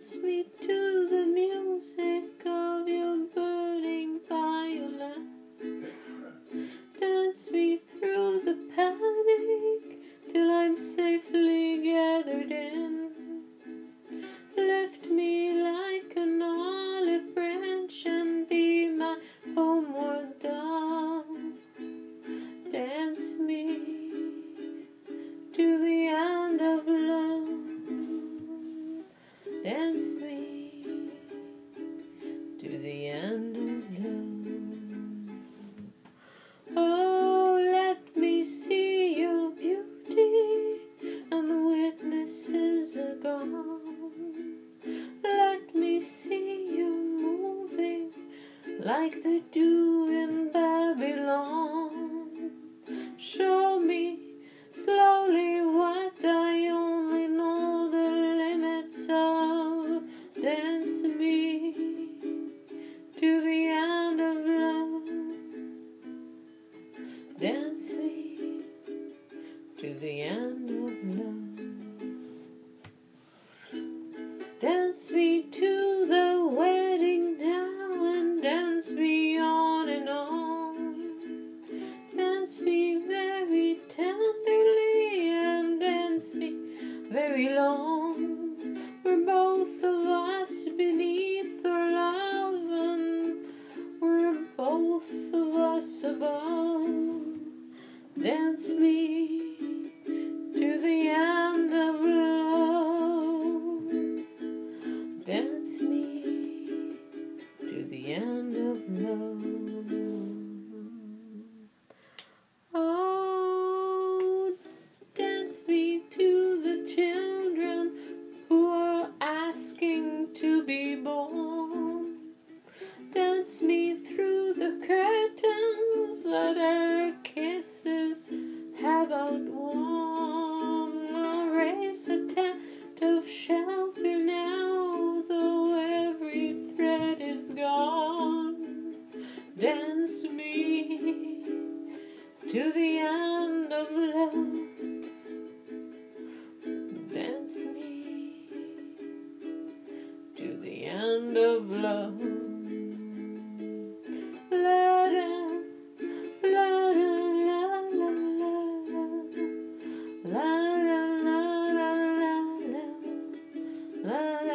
sweet homeward dawn. Dance me to the end of love. Dance me to the end of love. Like the dew in Babylon. Show me slowly what I only know the limits of. Dance me to the end of love. Dance me to the end of love. Dance me to the wedding Dance me to the end of love. Dance me to the end of love. Oh, dance me to the children who are asking to be born. Dance me have outworn. I'll raise a tent of shelter now, though every thread is gone. Dance me to the end of love. Dance me to the end of love. La,